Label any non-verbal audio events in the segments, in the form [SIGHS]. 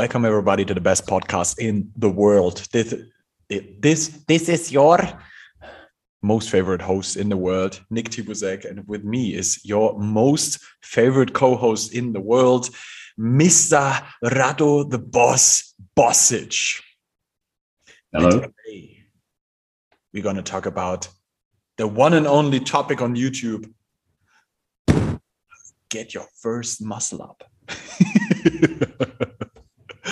welcome everybody to the best podcast in the world. This, this, this is your most favorite host in the world, Nick Tibuzek, and with me is your most favorite co-host in the world, Mr. Rado the Boss Bossage. Hello. Today, we're going to talk about the one and only topic on YouTube. Get your first muscle up. [LAUGHS]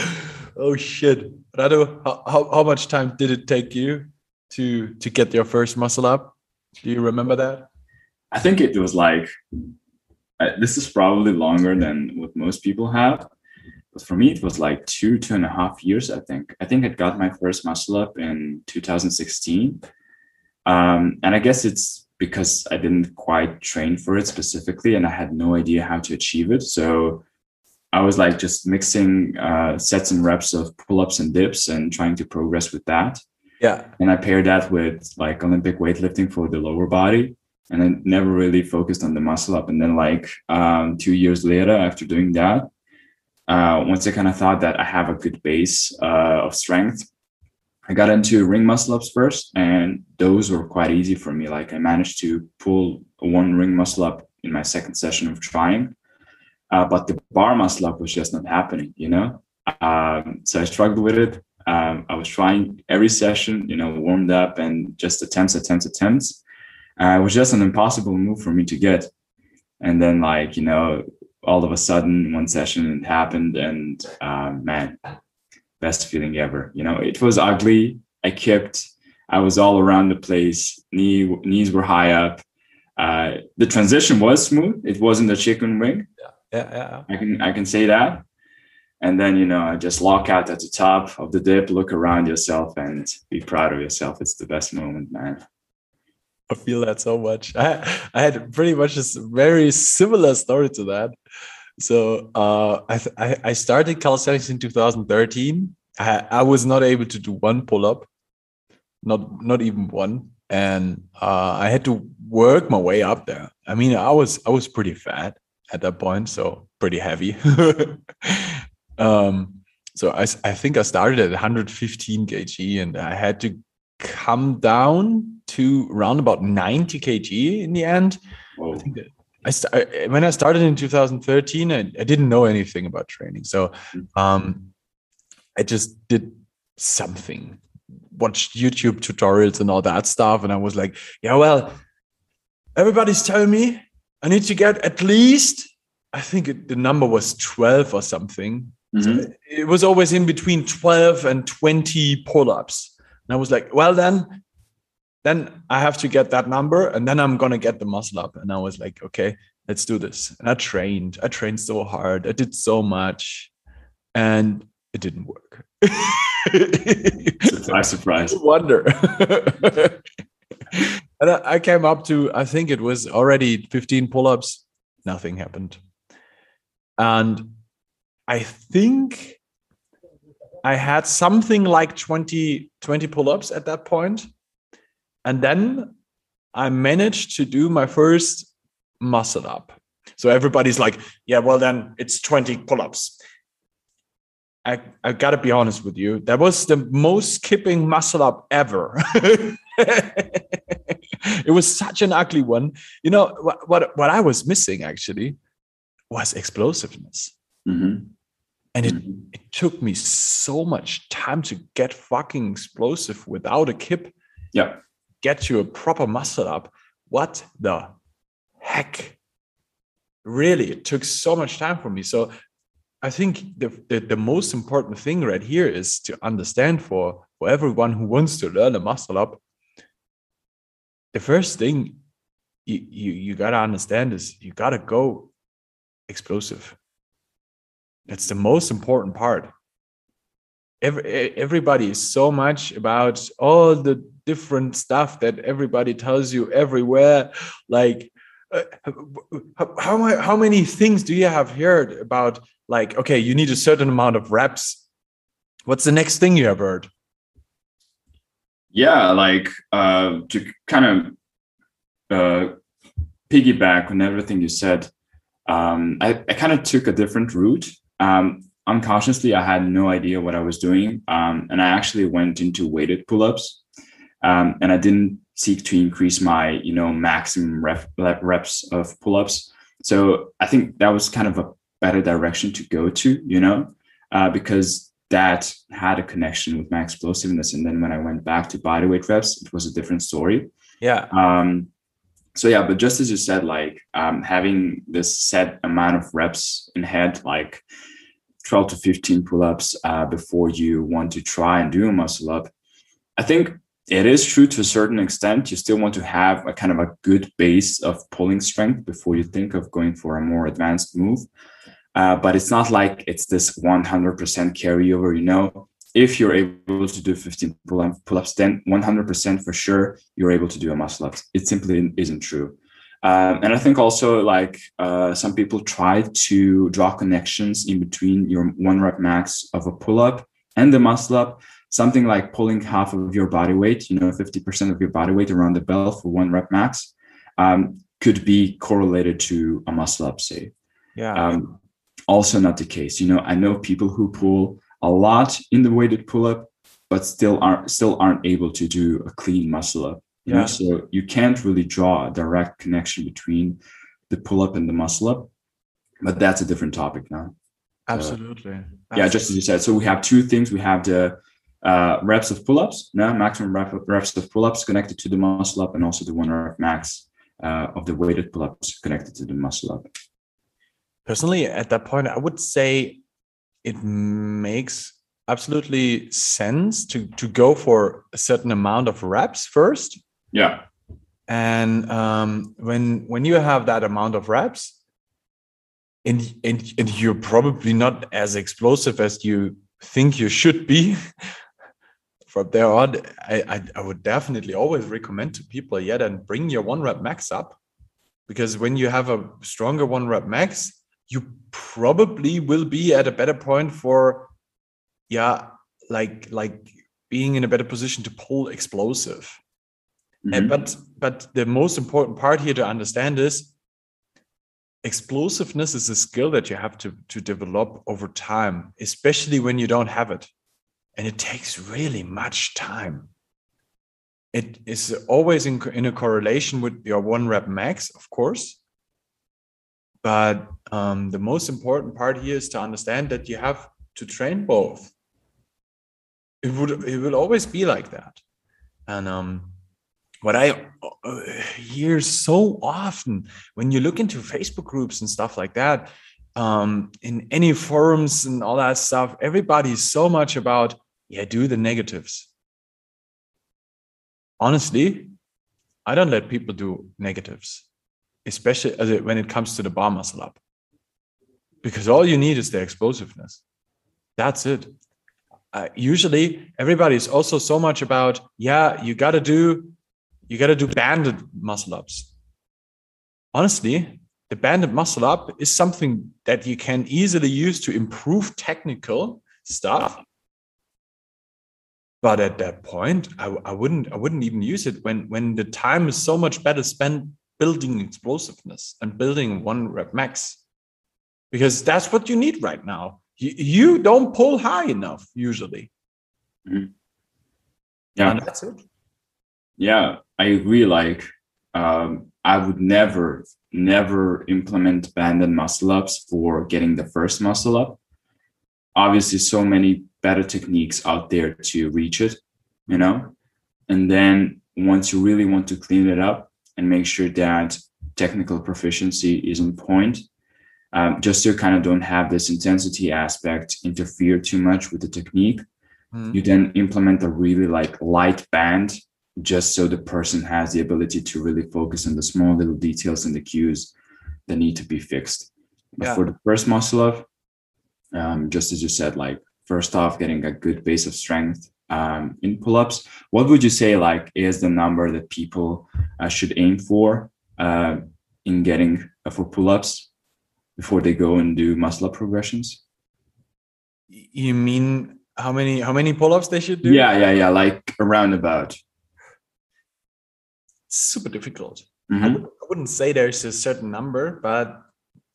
[LAUGHS] oh shit. Rado, how, how, how much time did it take you to to get your first muscle up? Do you remember that? I think it was like uh, this is probably longer than what most people have, but for me it was like two two and a half years. I think I think I got my first muscle up in 2016, um, and I guess it's because I didn't quite train for it specifically, and I had no idea how to achieve it. So I was like just mixing uh, sets and reps of pull ups and dips and trying to progress with that. Yeah. And I paired that with like Olympic weightlifting for the lower body. And I never really focused on the muscle up. And then, like um, two years later, after doing that, uh, once I kind of thought that I have a good base uh, of strength, I got into ring muscle ups first. And those were quite easy for me. Like, I managed to pull one ring muscle up in my second session of trying. Uh, but the bar muscle up was just not happening, you know? Um, so I struggled with it um, I was trying every session, you know, warmed up and just attempts, attempts, attempts. Uh, it was just an impossible move for me to get. And then, like, you know, all of a sudden, one session it happened, and uh, man, best feeling ever. You know, it was ugly. I kicked. I was all around the place. Knee knees were high up. Uh, the transition was smooth. It wasn't a chicken wing. Yeah, yeah. I can I can say that. And then you know I just lock out at the top of the dip look around yourself and be proud of yourself. It's the best moment man. I feel that so much. [LAUGHS] I i had pretty much a very similar story to that. So uh, I, I started calisthenics in 2013 I, I was not able to do one pull-up not not even one. And uh, i had to work my way up there. I mean i was i was pretty fat at that point so pretty heavy [LAUGHS] Um, so I, I think I started at 115 kg and I had to come down to around about 90 kg in the end. Whoa. I think that I st- when I started in 2013, I, I, didn't know anything about training. So hmm. um, I just did something, watched YouTube tutorials and all that stuff. And I was like, yeah, well, everybody's telling me I need to get at least, I think it, the number was 12 or something Mm-hmm. So it was always in between 12 and 20 pull-ups. And I was like, well then, then I have to get that number and then I'm gonna get the muscle up. And I was like, okay, let's do this. And I trained. I trained so hard. I did so much. And it didn't work. [LAUGHS] surprise, surprise. Wonder. [LAUGHS] and I came up to, I think it was already 15 pull-ups. Nothing happened. And I think I had something like 20, 20 pull-ups at that point. And then I managed to do my first muscle up. So everybody's like, yeah, well, then it's 20 pull-ups. I, I gotta be honest with you. That was the most kipping muscle up ever. [LAUGHS] it was such an ugly one. You know, what, what, what I was missing actually was explosiveness. Mm-hmm. And it, mm-hmm. it took me so much time to get fucking explosive without a kip. Yeah. Get you a proper muscle up. What the heck? Really, it took so much time for me. So I think the, the, the, most important thing right here is to understand for, for everyone who wants to learn a muscle up. The first thing you, you, you got to understand is you got to go explosive. That's the most important part. Every, everybody is so much about all the different stuff that everybody tells you everywhere. Like, uh, how, how many things do you have heard about? Like, okay, you need a certain amount of reps. What's the next thing you have heard? Yeah, like uh, to kind of uh, piggyback on everything you said, um, I, I kind of took a different route um, unconsciously, I had no idea what I was doing. Um, and I actually went into weighted pull-ups. Um, and I didn't seek to increase my, you know, maximum rep, reps of pull-ups. So I think that was kind of a better direction to go to, you know, uh, because that had a connection with my explosiveness. And then when I went back to bodyweight reps, it was a different story. Yeah. Um, so yeah, but just as you said, like um, having this set amount of reps in head, like 12 to 15 pull-ups uh, before you want to try and do a muscle up. I think it is true to a certain extent. You still want to have a kind of a good base of pulling strength before you think of going for a more advanced move. Uh, but it's not like it's this 100% carryover. You know, if you're able to do 15 pull-ups, then 100% for sure you're able to do a muscle up. It simply isn't true. Um, and I think also like uh, some people try to draw connections in between your one rep max of a pull-up and the muscle up. Something like pulling half of your body weight, you know, 50% of your body weight around the belt for one rep max, um, could be correlated to a muscle up, say. Yeah. Um, also not the case. You know, I know people who pull a lot in the weighted pull up, but still aren't still aren't able to do a clean muscle up. You yeah. know, so you can't really draw a direct connection between the pull up and the muscle up. But that's a different topic now. Absolutely. Uh, yeah, just as you said. So we have two things. We have the uh, reps of pull-ups, no, maximum rep, reps of pull-ups connected to the muscle up, and also the one rep max uh, of the weighted pull-ups connected to the muscle up. Personally, at that point, I would say it makes absolutely sense to to go for a certain amount of reps first. Yeah. And um, when when you have that amount of reps, and and and you're probably not as explosive as you think you should be. [LAUGHS] From there on, I, I, I would definitely always recommend to people, yeah, then bring your one rep max up, because when you have a stronger one rep max, you probably will be at a better point for yeah like like being in a better position to pull explosive. Mm-hmm. and, but but the most important part here to understand is explosiveness is a skill that you have to to develop over time especially when you don't have it. And it takes really much time. It is always in, in a correlation with your one rep max of course. But um, the most important part here is to understand that you have to train both. It would it will always be like that. And um, what I uh, hear so often when you look into Facebook groups and stuff like that, um, in any forums and all that stuff, everybody's so much about yeah, do the negatives. Honestly, I don't let people do negatives especially when it comes to the bar muscle up. Because all you need is the explosiveness. That's it. Uh, usually, everybody is also so much about, yeah, you got to do, you got to do banded muscle ups. Honestly, the banded muscle up is something that you can easily use to improve technical stuff. But at that point, I, I wouldn't, I wouldn't even use it when when the time is so much better spent building explosiveness and building one rep max because that's what you need right now. You, you don't pull high enough usually. Mm-hmm. Yeah, and that's it. Yeah, I agree. Like, um, I would never, never implement banded muscle ups for getting the first muscle up. Obviously, so many better techniques out there to reach it, you know. And then once you really want to clean it up, and make sure that technical proficiency is on point. Um, just so you kind of don't have this intensity aspect interfere too much with the technique. Mm. You then implement a really like light band just so the person has the ability to really focus on the small little details and the cues that need to be fixed. But yeah. for the first muscle up, um, just as you said, like first off, getting a good base of strength, um, in pull-ups what would you say like is the number that people uh, should aim for uh, in getting uh, for pull-ups before they go and do muscle up progressions you mean how many how many pull-ups they should do yeah yeah yeah like around about super difficult mm-hmm. I, would, I wouldn't say there's a certain number but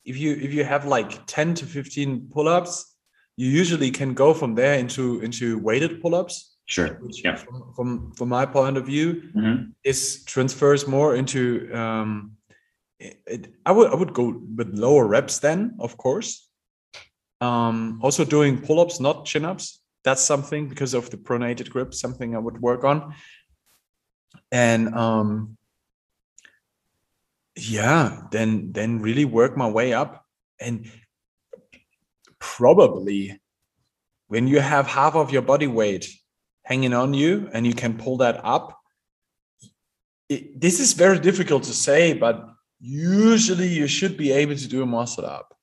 if you if you have like 10 to 15 pull-ups you usually can go from there into into weighted pull-ups. Sure. Which Yeah. from, from from my point of view, Mhm. is transfers more into um it, I would I would go with lower reps then, of course. Um also doing pull-ups, not chin-ups. That's something because of the pronated grip, something I would work on. And um yeah, then then really work my way up. And probably when you have half of your body weight hanging on you and you can pull that up it, this is very difficult to say but usually you should be able to do a muscle up.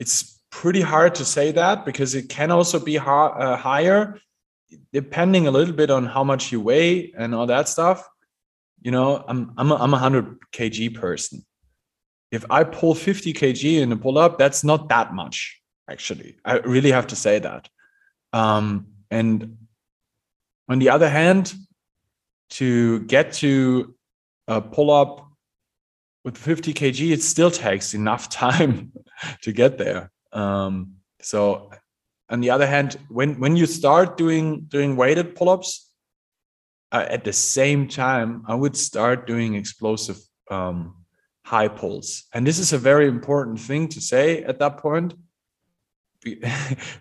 It's pretty hard to say that because it can also be ha- uh, higher depending a little bit on how much you weigh and all that stuff. You know i'm i'm a, I'm a 100 kg person. If i pull 50 kg in a pull up that's not that much actually. I really have to say that. Um, and on the other hand, to get to a pull up with 50 kg, it still takes enough [LAUGHS] time to get there. Um, so, on the other hand, when when you start doing doing weighted pull ups, uh, at the same time, I would start doing explosive um, high pulls, and this is a very important thing to say at that point we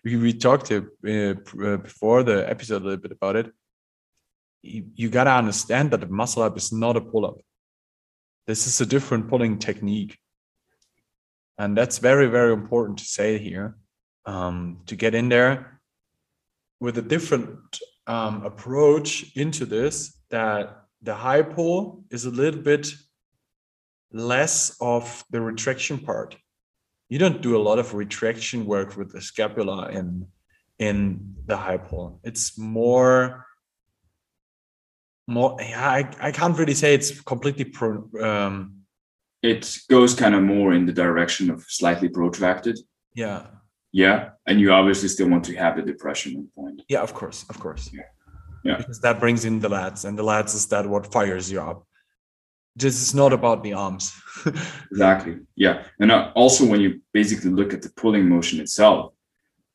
[LAUGHS] we, talked to, uh, uh, before the episode a little bit about it. You, you got to understand that the muscle up is not a pull up. This is a different pulling technique, and that's very very important to say here. Um, to get in there with a different um, approach into this, that the high pull is a little bit less of the retraction part you don't do a lot of retraction work with the scapula in in the high pull. It's more more yeah, I, I can't really say it's completely pro um It goes kind of more in the direction of slightly protracted. yeah Yeah. And you obviously still want to have the depression point. yeah of course of course Yeah. Yeah. because that brings in the lats and the lats is that what fires you up this is not about the arms [LAUGHS] Exactly. Yeah. And uh, also, when you basically look at the pulling motion itself,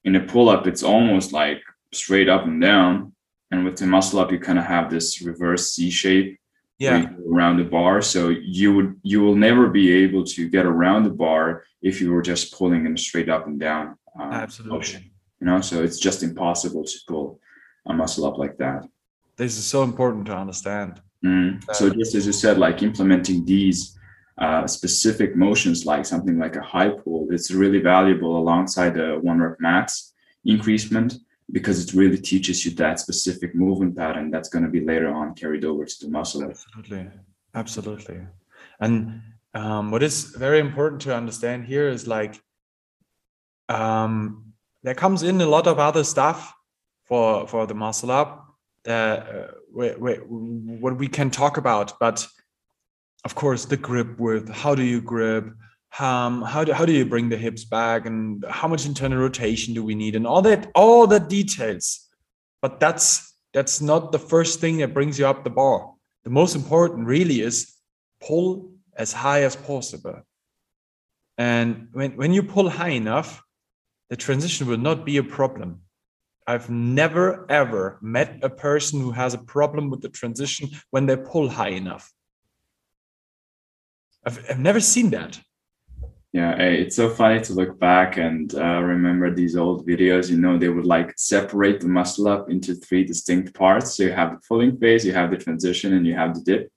in a pull up, it's almost like straight up and down. And with the muscle up, you kind of have this reverse C shape yeah around the bar. So you would you will never be able to get around the bar if you were just pulling in a straight up and down uh, absolutely motion. You know, so it's just impossible to pull a muscle up like that. this is so important to understand Mm. So just as you said, like implementing these uh, specific motions, like something like a high pull, it's really valuable alongside the one rep max increasement because it really teaches you that specific movement pattern that's going to be later on carried over to the muscle. Absolutely, absolutely. And um, what is very important to understand here is like um, there comes in a lot of other stuff for for the muscle up that uh, we, we, what we can talk about, but of course the grip width. How do you grip? Um, how do how do you bring the hips back, and how much internal rotation do we need, and all that all the details. But that's that's not the first thing that brings you up the bar the most important really is pull as high as possible. And when, when you pull high enough, the transition will not be a problem. I've never ever met a person who has a problem with the transition when they pull high enough. I've, I've never seen that. Yeah, it's so funny to look back and uh, remember these old videos. You know, they would like separate the muscle up into three distinct parts. So you have the pulling phase, you have the transition, and you have the dip.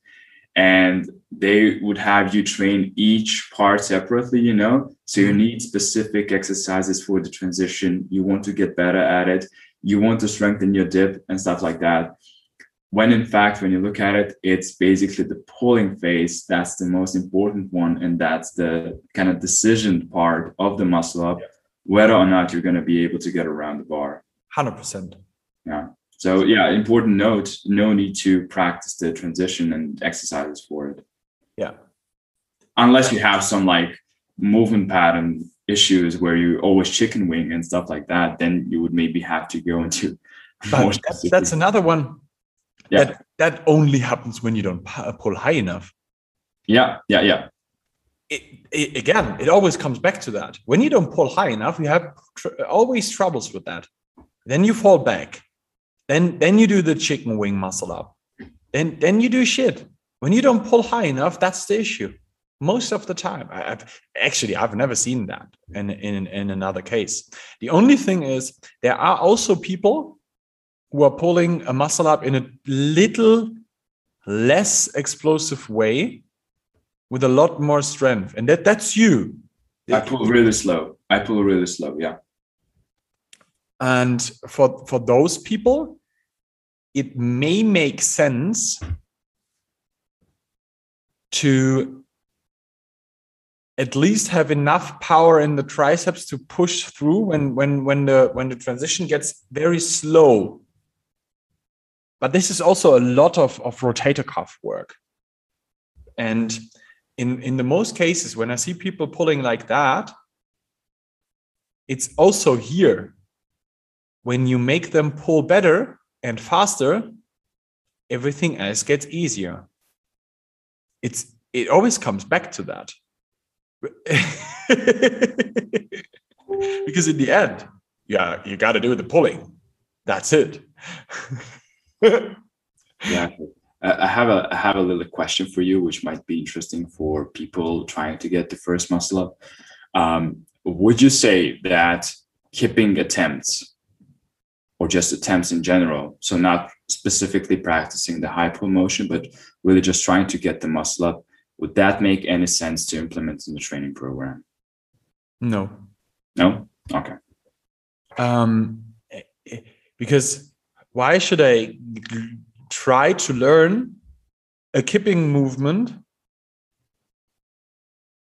And they would have you train each part separately, you know. So you need specific exercises for the transition. You want to get better at it. You want to strengthen your dip and stuff like that when in fact when you look at it it's basically the pulling phase that's the most important one and that's the kind of decision part of the muscle up whether or not you're going to be able to get around the bar 100%. yeah so yeah important note no need to practice the transition and exercises for it Yeah. unless you have some like movement pattern issues where you always chicken wing and stuff like that then you would maybe have to go into [LAUGHS] But that's, that's another one Yeah. that, that only happens when you don't pull high enough. yeah yeah yeah it, it, again, it always comes back to that. When you don't pull high enough, you have tr- always troubles with that. Then you fall back. Then then you do the chicken wing muscle up. Then then you do shit. When you don't pull high enough, that's the issue. Most of the time, I, have actually I've never seen that in, in in another case. The only thing is there are also people who are pulling a muscle up in a little less explosive way with a lot more strength. And that that's you. I pull really slow. I pull really slow yeah. And for for those people it may make sense to at least have enough power in the triceps to push through when when when the when the transition gets very slow but this is also a lot of, of rotator cuff work. And in, in the most cases, when I see people pulling like that, it's also here. When you make them pull better and faster, everything else gets easier. It's it always comes back to that. [LAUGHS] because in the end, yeah, you got to do the pulling. That's it. [LAUGHS] [LAUGHS] yeah. I have a I have a little question for you, which might be interesting for people trying to get the first muscle up. Um, would you say that kipping attempts, or just attempts in general, so not specifically practicing the high pull motion, but really just trying to get the muscle up, would that make any sense to implement in the training program? No. No. Okay. Um, eh, eh, because why should I try to learn a kipping movement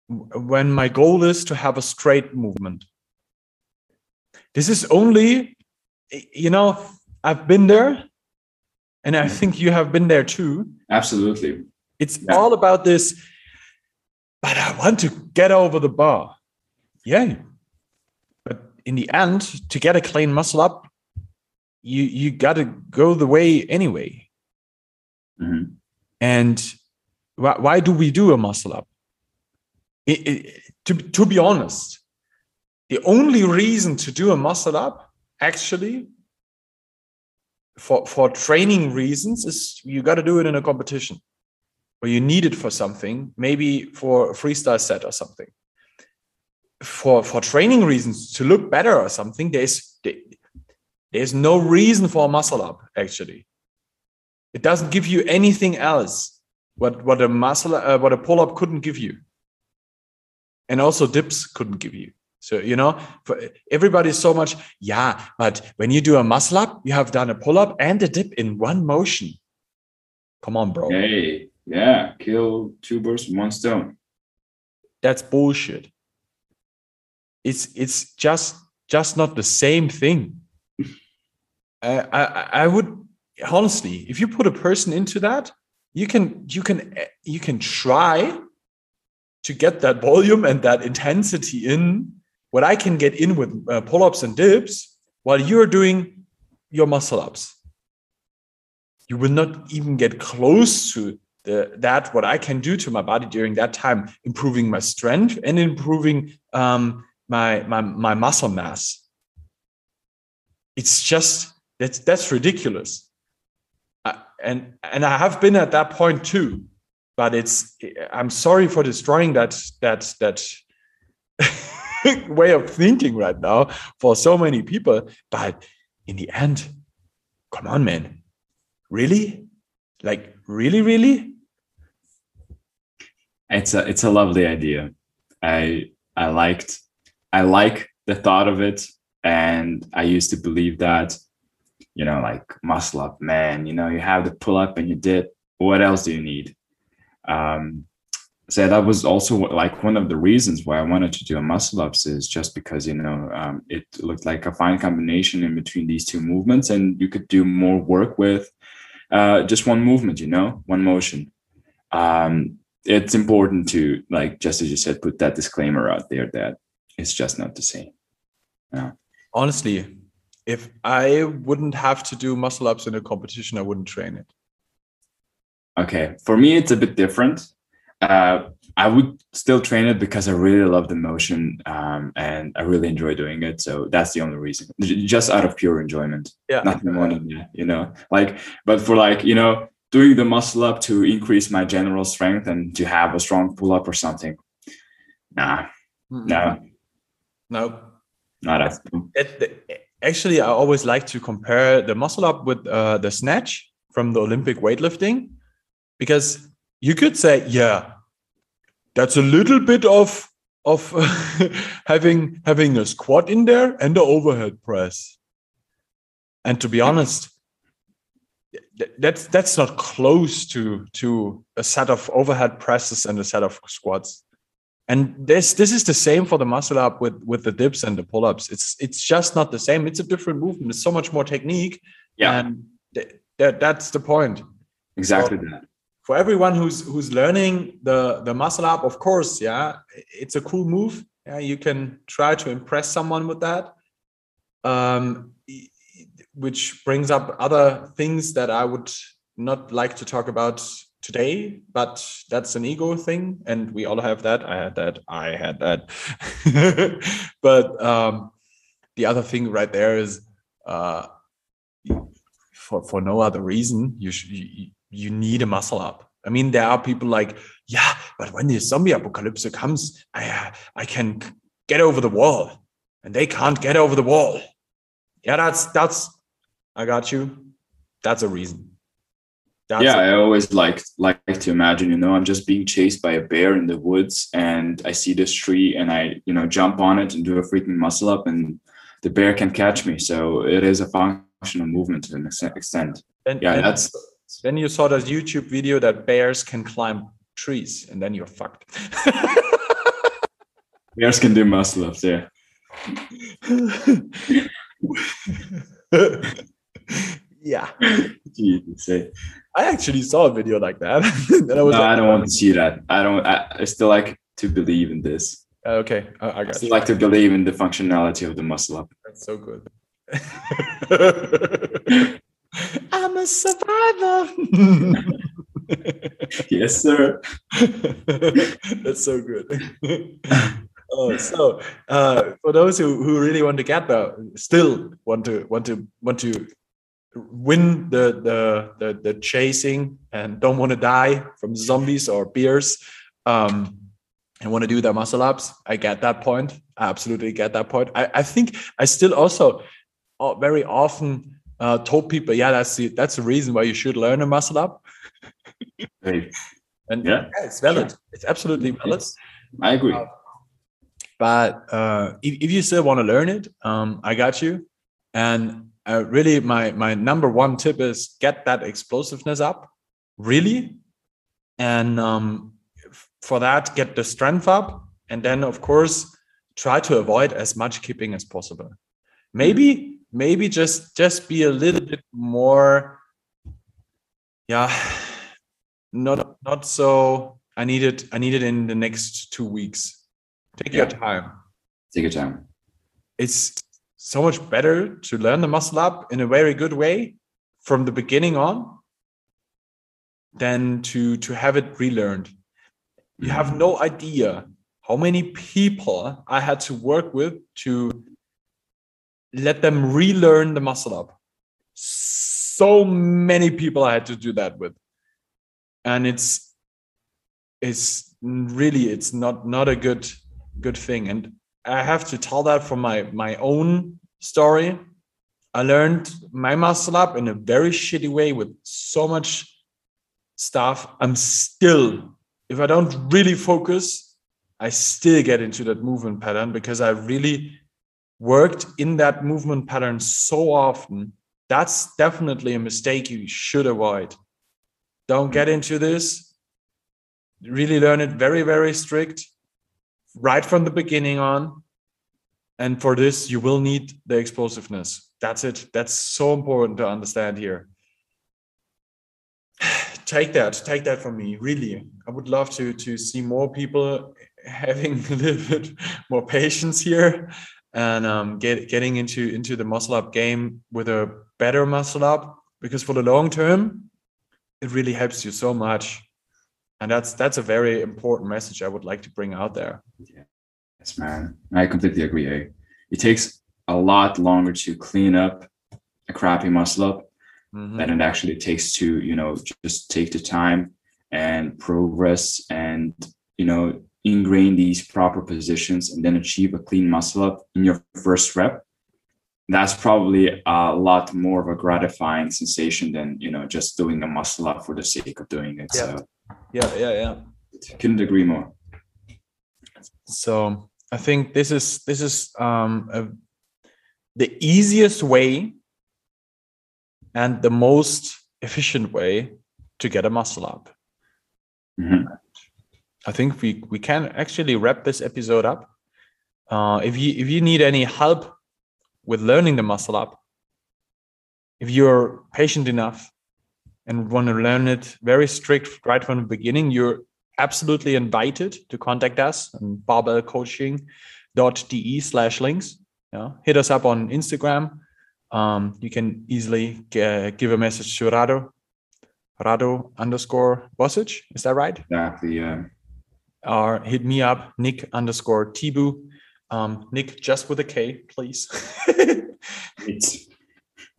when my goal is to have a straight movement? This is only, you know, I've been there and I mm. think you have been there too. Absolutely. It's yeah. all about this, but I want to get over the bar. Yeah. But in the end, to get a clean muscle up, you you got to go the way anyway. Mm-hmm. And why, why do we do a muscle up? It, it, to, to be honest, the only reason to do a muscle up actually for, for training reasons is you got to do it in a competition or you need it for something, maybe for a freestyle set or something. For, for training reasons to look better or something, there's there's no reason for a muscle up, actually. It doesn't give you anything else what, what a muscle, uh, what a pull up couldn't give you. And also dips couldn't give you. So, you know, for everybody's so much, yeah, but when you do a muscle up, you have done a pull up and a dip in one motion. Come on, bro. Hey, yeah, kill two birds with one stone. That's bullshit. It's it's just just not the same thing. I, I would honestly, if you put a person into that, you can you can you can try to get that volume and that intensity in what I can get in with uh, pull-ups and dips while you're doing your muscle ups. You will not even get close to the, that what I can do to my body during that time, improving my strength and improving um, my, my my muscle mass. It's just that's that's ridiculous. And and I have been at that point too, but it's I'm sorry for destroying that that that [LAUGHS] way of thinking right now for so many people. But in the end, come on, man, really, like really, really. It's a it's a lovely idea. I I liked I like the thought of it, and I used to believe that you know, like muscle up, man, you know, you have the pull up and you did, what else do you need? Um, so that was also like one of the reasons why I wanted to do a muscle ups is just because, you know, um, it looked like a fine combination in between these two movements and you could do more work with uh, just one movement, you know, one motion. Um, it's important to like, just as you said, put that disclaimer out there that it's just not the same. Yeah. Honestly, if I wouldn't have to do muscle ups in a competition, I wouldn't train it. Okay, for me it's a bit different. Uh, I would still train it because I really love the motion um, and I really enjoy doing it. So that's the only reason, just out of pure enjoyment. Yeah. Nothing more than that, you know, like, but for like, you know, doing the muscle up to increase my general strength and to have a strong pull up or something. Nah, mm-hmm. no, no, not as. Actually, I always like to compare the muscle up with uh, the snatch from the Olympic weightlifting because you could say, yeah, that's a little bit of of [LAUGHS] having having a squat in there and the overhead press. And to be honest, that's that's not close to to a set of overhead presses and a set of squats. And this this is the same for the muscle up with with the dips and the pull ups. It's it's just not the same. It's a different movement. It's so much more technique. Yeah, and th- that that's the point. Exactly so, that for everyone who's who's learning the the muscle up of course yeah it's a cool move yeah you can try to impress someone with that um which brings up other things that i would not like to talk about today but that's an ego thing and we all have that i had that i had that [LAUGHS] but um the other thing right there is uh for for no other reason you should you, you need a muscle up. I mean, there are people like, yeah, but when the zombie apocalypse comes, I uh, I can get over the wall, and they can't get over the wall. Yeah, that's that's. I got you. That's a reason. That's yeah, I always like like to imagine, you know, I'm just being chased by a bear in the woods, and I see this tree, and I, you know, jump on it and do a freaking muscle up, and the bear can catch me. So it is a functional movement to an extent. And, yeah, and that's then you saw that YouTube video that bears can climb trees, and then you're fucked. [LAUGHS] bears can do muscle ups, yeah. [LAUGHS] yeah. [LAUGHS] say. I actually saw a video like that. [LAUGHS] I no, like, I don't want to see that. I don't. I, I still like to believe in this. Okay, I, I got. I like to believe in the functionality of the muscle up. That's so good. [LAUGHS] I'm a survivor. [LAUGHS] yes, sir. That's so good. oh, so uh, for those who, who really want to get there, still want to want to want to win the the the, the chasing and don't want to die from zombies or bears, um, and want to do their muscle ups. I get that point. I absolutely get that point. I, I think I still also uh, very often uh, told people, yeah, that's the that's the reason why you should learn a muscle up. [LAUGHS] And yeah. yeah, it's valid. Sure. It's absolutely valid. I agree. Uh, but uh, if, if you still want to learn it, um, I got you. And uh, really, my my number one tip is get that explosiveness up, really, and um, for that, get the strength up, and then of course try to avoid as much kipping as possible. Maybe maybe just just be a little bit more yeah not not so i need it i need it in the next two weeks. Take yeah. your time. Take your time. It's so much better to learn the muscle up in a very good way from the beginning on than to to have it relearned you have no idea how many people i had to work with to let them relearn the muscle up. So many people I had to do that with. And it's it's really it's not not a good good thing. And I have to tell that from my my own story. I learned my muscle up in a very shitty way with so much stuff. I'm still, if I don't really focus, I still get into that movement pattern because I really worked in that movement pattern so often, that's definitely a mistake you should avoid. Don't get mm. into this. Really learn it very, very strict right from the beginning on. And for this, you will need the explosiveness. That's it. That's so important to understand here. [SIGHS] Take that, take that from me. Really, I would love to to see more people [LAUGHS] having a little bit more patience here and um, get, getting into into the muscle up game with a better muscle up because for the long term it really helps you so much and that's that's a very important message i would like to bring out there yes man i completely agree eh? it takes a lot longer to clean up a crappy muscle up mm-hmm. than it actually takes to you know just take the time and progress and you know ingrain these proper positions and then achieve a clean muscle up in your first rep that's probably a lot more of a gratifying sensation than you know just doing a muscle up for the sake of doing it yeah. so yeah yeah yeah couldn't agree more so i think this is this is um a, the easiest way and the most efficient way to get a muscle up mm-hmm. i think we we can actually wrap this episode up uh, if you if you need any help with learning the muscle up. If you're patient enough and want to learn it very strict right from the beginning, you're absolutely invited to contact us on barbellcoaching.de slash links. Yeah. Hit us up on Instagram. Um, you can easily get, give a message to Rado, Rado underscore Bosic. Is that right? Exactly. Yeah. Or hit me up, Nick underscore Tibu. Um, Nick, just with a K, please. [LAUGHS]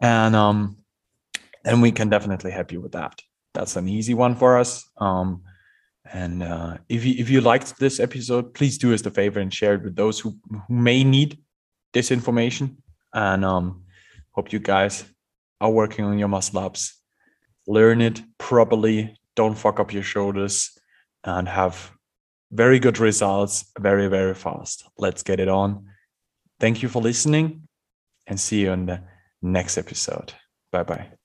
and um, and we can definitely help you with that. That's an easy one for us. Um, and uh, if you if you liked this episode, please do us the favor and share it with those who, who may need this information. And um, hope you guys are working on your muscle ups. Learn it properly. Don't fuck up your shoulders, and have very good results very, very fast. Let's get it on. Thank you for listening and see you in the next episode. Bye bye.